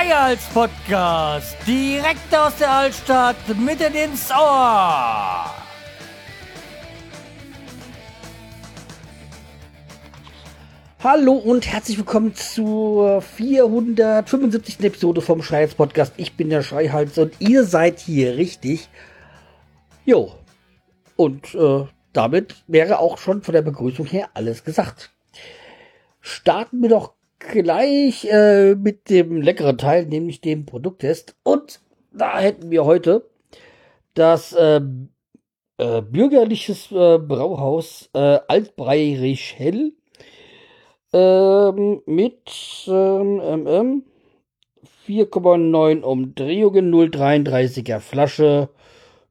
Schreihals Podcast. Direkt aus der Altstadt, mitten ins Ohr. Hallo und herzlich willkommen zur 475. Episode vom Schreihals Podcast. Ich bin der Schreihals und ihr seid hier richtig. Jo. Und äh, damit wäre auch schon von der Begrüßung her alles gesagt. Starten wir doch gleich äh, mit dem leckeren Teil, nämlich dem Produkttest. Und da hätten wir heute das äh, äh, bürgerliches äh, Brauhaus äh, Altbrei Hell ähm, mit ähm, 4,9 ähm, Umdrehungen, 0,33er Flasche.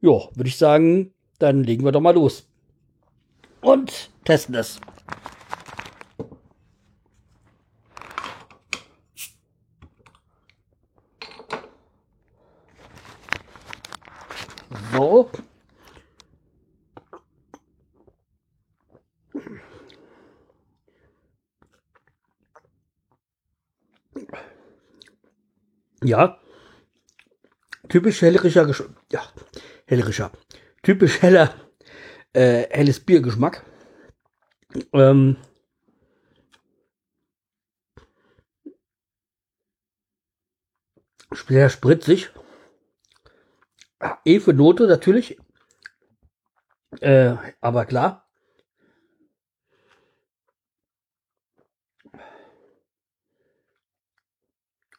Ja, würde ich sagen, dann legen wir doch mal los. Und testen es. So. Ja. Typisch hellerischer Geschmack. Ja, hellerischer. Typisch heller, äh, helles Biergeschmack. Ähm, sehr spritzig. E Note natürlich. Äh, aber klar.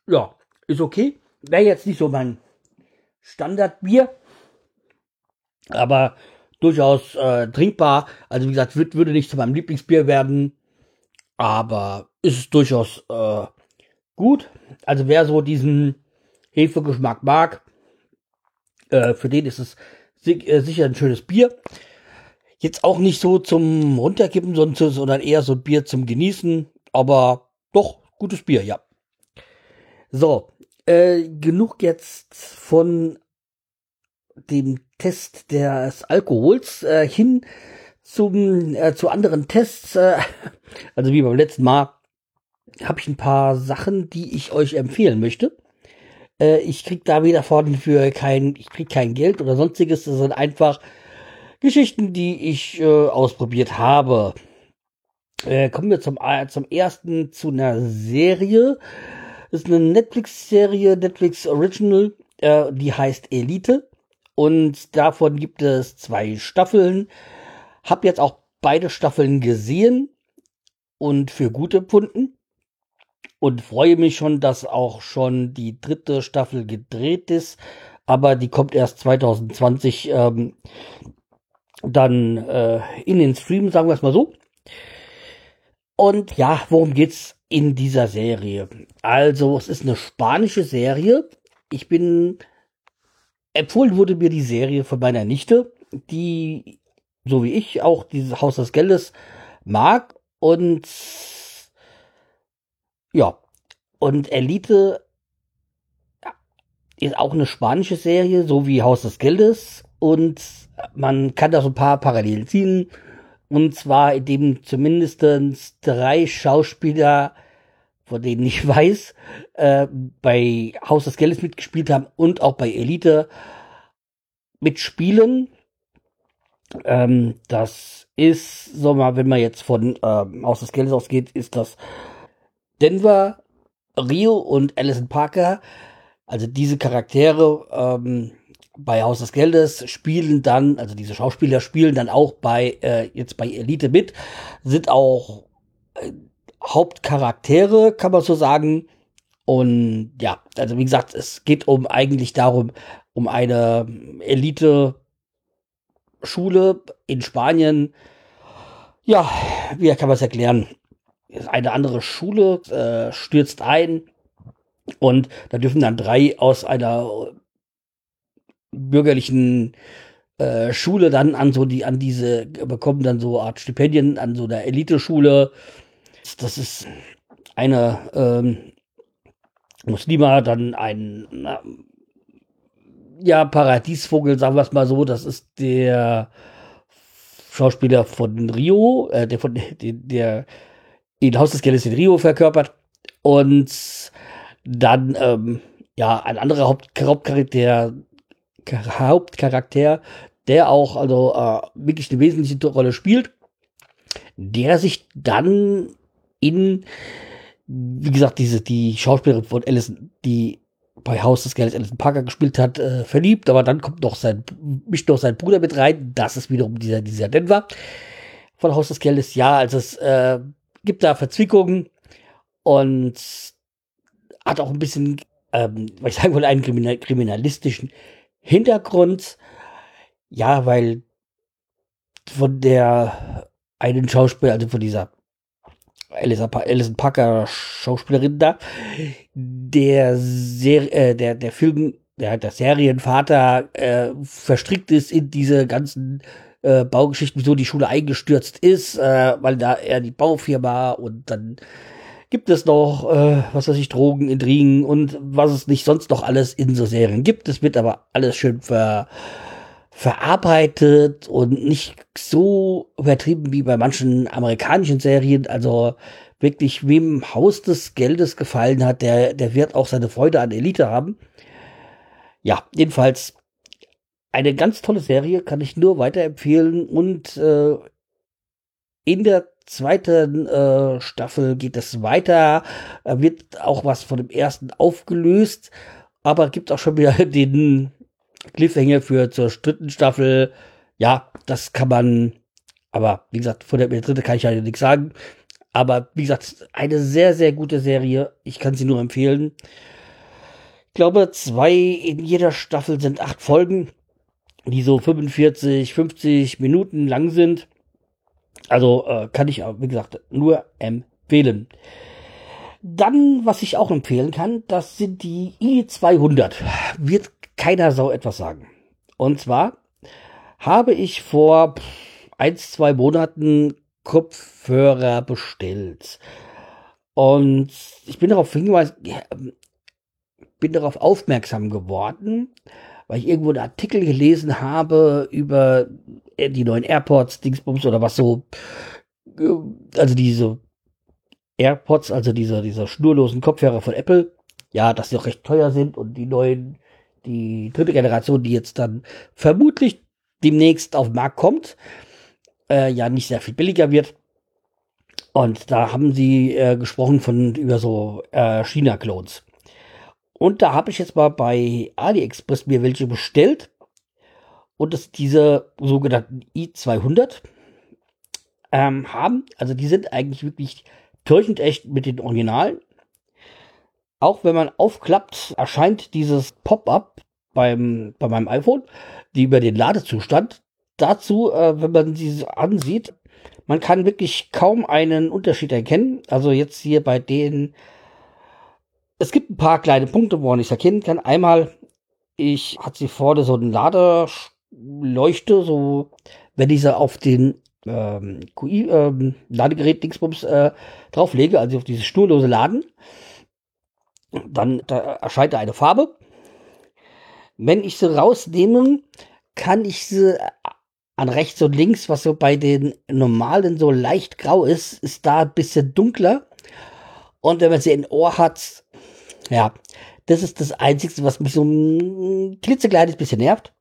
Ja, ist okay. Wäre jetzt nicht so mein Standardbier. Aber durchaus äh, trinkbar. Also wie gesagt, würd, würde nicht zu meinem Lieblingsbier werden. Aber ist es durchaus äh, gut. Also wer so diesen Hefegeschmack mag, äh, für den ist es äh, sicher ein schönes Bier. Jetzt auch nicht so zum Runterkippen, sondern eher so Bier zum Genießen. Aber doch, gutes Bier, ja. So, äh, genug jetzt von dem Test des Alkohols äh, hin zum äh, zu anderen Tests. Äh, also wie beim letzten Mal habe ich ein paar Sachen, die ich euch empfehlen möchte. Äh, ich krieg da wieder von für kein, ich krieg kein Geld oder sonstiges. Das sind einfach Geschichten, die ich äh, ausprobiert habe. Äh, kommen wir zum, äh, zum ersten zu einer Serie. Das ist eine Netflix-Serie, Netflix Original, äh, die heißt Elite. Und davon gibt es zwei Staffeln. Hab jetzt auch beide Staffeln gesehen und für gut empfunden und freue mich schon, dass auch schon die dritte Staffel gedreht ist, aber die kommt erst 2020 ähm, dann äh, in den Stream, sagen wir es mal so. Und ja, worum geht's in dieser Serie? Also, es ist eine spanische Serie. Ich bin empfohlen wurde mir die Serie von meiner Nichte, die so wie ich auch dieses Haus des Geldes mag und ja, und Elite ist auch eine spanische Serie, so wie Haus des Geldes. Und man kann da so ein paar Parallelen ziehen. Und zwar, indem zumindest drei Schauspieler, von denen ich weiß, äh, bei Haus des Geldes mitgespielt haben und auch bei Elite mitspielen. Ähm, das ist, so mal, wenn man jetzt von ähm, Haus des Geldes ausgeht, ist das Denver, Rio und Alison Parker, also diese Charaktere ähm, bei Haus des Geldes spielen dann, also diese Schauspieler spielen dann auch bei äh, jetzt bei Elite mit, sind auch äh, Hauptcharaktere, kann man so sagen. Und ja, also wie gesagt, es geht um eigentlich darum, um eine Elite Schule in Spanien. Ja, wie kann man es erklären? Eine andere Schule äh, stürzt ein und da dürfen dann drei aus einer bürgerlichen äh, Schule dann an so die an diese bekommen dann so Art Stipendien an so der Eliteschule. Das ist eine ähm, Muslima, dann ein na, ja Paradiesvogel, sagen wir es mal so. Das ist der Schauspieler von Rio, äh, der von der, der in Haus des Geldes in Rio verkörpert. Und Dann, ähm, ja, ein anderer Haupt Hauptcharakter, Hauptcharakter, der auch also äh, wirklich eine wesentliche Rolle spielt, der sich dann in, wie gesagt, diese, die Schauspielerin von Alison, die bei Haus des Geldes Alison Parker gespielt hat, äh, verliebt, aber dann kommt noch sein, mischt noch sein Bruder mit rein, das ist wiederum dieser, dieser Denver von Haus des Geldes, ja, also es äh, gibt da Verzwickungen und hat auch ein bisschen, ähm, ich sagen wollte, einen kriminal kriminalistischen Hintergrund, ja, weil von der einen Schauspieler, also von dieser Alison Parker Schauspielerin da, der, Ser äh, der, der Film, der, der Serienvater äh, verstrickt ist in diese ganzen äh, Baugeschichten, wieso die Schule eingestürzt ist, äh, weil da er die Baufirma und dann gibt es noch, äh, was weiß ich, Drogen, Intrigen und was es nicht sonst noch alles in so Serien gibt. Es wird aber alles schön ver verarbeitet und nicht so übertrieben wie bei manchen amerikanischen Serien. Also wirklich, wem Haus des Geldes gefallen hat, der, der wird auch seine Freude an Elite haben. Ja, jedenfalls eine ganz tolle Serie, kann ich nur weiterempfehlen. Und äh, in der zweiten äh, Staffel geht es weiter, wird auch was von dem ersten aufgelöst, aber gibt auch schon wieder den Cliffhanger für zur dritten Staffel. Ja, das kann man, aber wie gesagt, von der, der dritte kann ich ja nichts sagen. Aber wie gesagt, eine sehr, sehr gute Serie. Ich kann sie nur empfehlen. Ich glaube, zwei in jeder Staffel sind acht Folgen, die so 45, 50 Minuten lang sind. Also äh, kann ich, wie gesagt, nur empfehlen. Dann, was ich auch empfehlen kann, das sind die i200. Wird keiner Sau etwas sagen. Und zwar habe ich vor ein, zwei Monaten Kopfhörer bestellt. Und ich bin darauf hingewiesen, bin darauf aufmerksam geworden, weil ich irgendwo einen Artikel gelesen habe über die neuen AirPods, Dingsbums oder was so, also diese AirPods, also diese, diese schnurlosen Kopfhörer von Apple, ja, dass sie auch recht teuer sind und die neuen die dritte Generation, die jetzt dann vermutlich demnächst auf den Markt kommt, äh, ja nicht sehr viel billiger wird. Und da haben sie äh, gesprochen von über so äh, China-Clones. Und da habe ich jetzt mal bei AliExpress mir welche bestellt. Und das diese sogenannten i200 ähm, haben. Also die sind eigentlich wirklich täuschend echt mit den Originalen. Auch wenn man aufklappt, erscheint dieses Pop-up beim, bei meinem iPhone, die über den Ladezustand. Dazu, äh, wenn man sie ansieht, man kann wirklich kaum einen Unterschied erkennen. Also jetzt hier bei den, es gibt ein paar kleine Punkte, wo man nicht erkennen kann. Einmal, ich hat sie vorne so eine Ladeleuchte, so wenn ich sie auf den ähm, QI ähm, Ladegerät Dingsbums äh, drauflege, also auf dieses schnurlose Laden, dann da erscheint eine Farbe. Wenn ich sie rausnehme, kann ich sie an rechts und links, was so bei den normalen so leicht grau ist, ist da ein bisschen dunkler. Und wenn man sie in Ohr hat, ja, das ist das Einzige, was mich so ein klitzekleines bisschen nervt.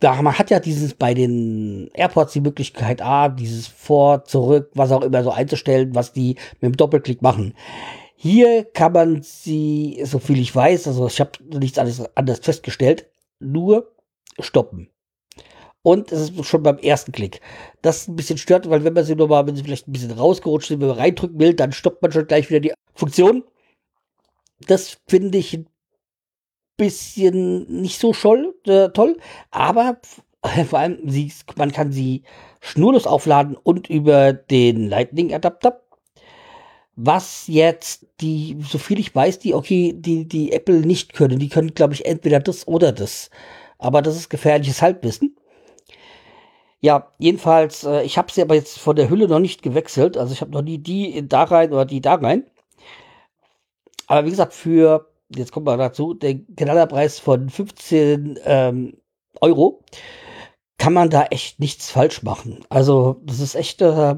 Da man hat ja dieses bei den AirPods die Möglichkeit, ah, dieses vor, zurück, was auch immer so einzustellen, was die mit dem Doppelklick machen. Hier kann man sie, so viel ich weiß, also ich habe nichts anderes festgestellt, nur stoppen. Und es ist schon beim ersten Klick. Das ein bisschen stört, weil wenn man sie nochmal, wenn sie vielleicht ein bisschen rausgerutscht sind, wenn man reindrücken will, dann stoppt man schon gleich wieder die Funktion. Das finde ich ein bisschen nicht so scholl, äh, toll, aber vor allem, sie, man kann sie schnurlos aufladen und über den Lightning-Adapter was jetzt die, so viel ich weiß, die okay, die, die Apple nicht können. Die können, glaube ich, entweder das oder das. Aber das ist gefährliches Halbwissen. Ja, jedenfalls, äh, ich habe sie aber jetzt von der Hülle noch nicht gewechselt. Also ich habe noch nie die da rein oder die da rein. Aber wie gesagt, für, jetzt kommt mal dazu, den Knallerpreis von 15 ähm, Euro kann man da echt nichts falsch machen. Also das ist echt, äh,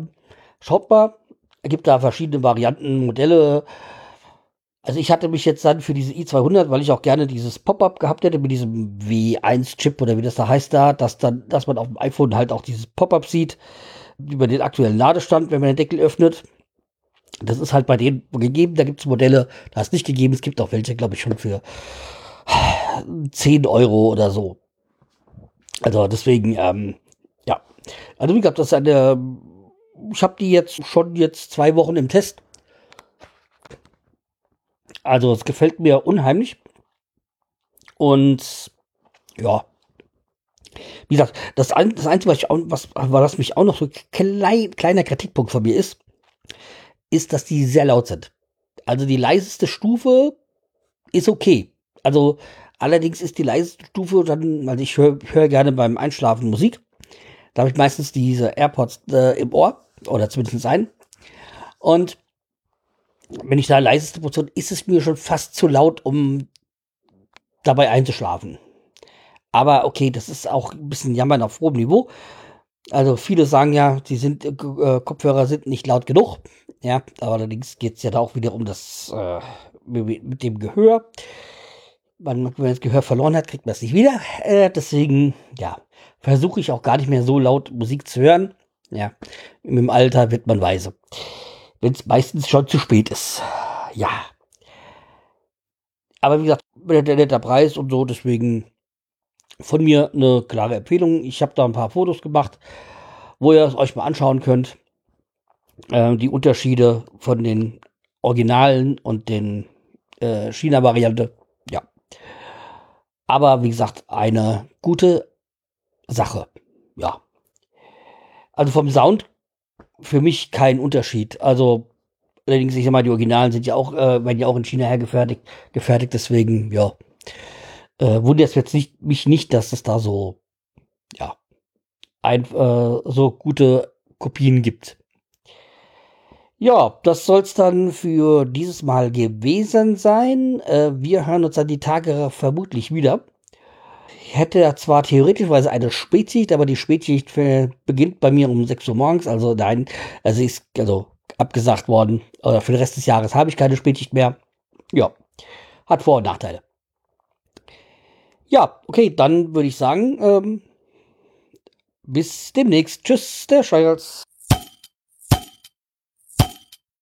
schaut mal, es gibt da verschiedene Varianten, Modelle. Also ich hatte mich jetzt dann für diese i200, weil ich auch gerne dieses Pop-up gehabt hätte mit diesem W1-Chip oder wie das da heißt da, dass dann, dass man auf dem iPhone halt auch dieses Pop-up sieht über den aktuellen Ladestand, wenn man den Deckel öffnet. Das ist halt bei denen gegeben. Da gibt es Modelle, da ist nicht gegeben. Es gibt auch welche, glaube ich, schon für 10 Euro oder so. Also deswegen, ähm, ja. Also wie gesagt, das ist eine. Ich habe die jetzt schon jetzt zwei Wochen im Test also es gefällt mir unheimlich. Und ja. Wie gesagt, das, das Einzige, was, ich auch, was, was mich auch noch so klein, kleiner Kritikpunkt von mir ist, ist, dass die sehr laut sind. Also die leiseste Stufe ist okay. Also allerdings ist die leiseste Stufe dann, also ich höre hör gerne beim Einschlafen Musik. Da habe ich meistens diese AirPods äh, im Ohr oder zumindest ein. Und wenn ich da leiseste Position, ist es mir schon fast zu laut, um dabei einzuschlafen. Aber okay, das ist auch ein bisschen Jammern auf hohem Niveau. Also viele sagen ja, die sind äh Kopfhörer sind nicht laut genug. Ja, aber allerdings geht es ja da auch wieder um das äh, mit dem Gehör. Wenn man das Gehör verloren hat, kriegt man es nicht wieder. Äh, deswegen, ja, versuche ich auch gar nicht mehr so laut Musik zu hören. Ja, mit dem Alter wird man weise wenn es meistens schon zu spät ist. Ja. Aber wie gesagt, der netter Preis und so, deswegen von mir eine klare Empfehlung. Ich habe da ein paar Fotos gemacht, wo ihr es euch mal anschauen könnt. Äh, die Unterschiede von den Originalen und den äh, China-Variante. Ja. Aber wie gesagt, eine gute Sache. Ja. Also vom Sound für mich kein Unterschied. Also, allerdings, ich sag mal, die Originalen sind ja auch, äh, werden ja auch in China hergefertigt, gefertigt, deswegen, ja. Äh, wundert es jetzt nicht, mich nicht, dass es da so, ja, ein, äh, so gute Kopien gibt. Ja, das soll es dann für dieses Mal gewesen sein. Äh, wir hören uns dann die Tage vermutlich wieder hätte zwar theoretischweise eine Spätschicht, aber die Spätschicht beginnt bei mir um 6 Uhr morgens. Also nein, also ist also abgesagt worden. Oder für den Rest des Jahres habe ich keine Spätschicht mehr. Ja, hat Vor- und Nachteile. Ja, okay, dann würde ich sagen, ähm, bis demnächst. Tschüss, der Scheuerz.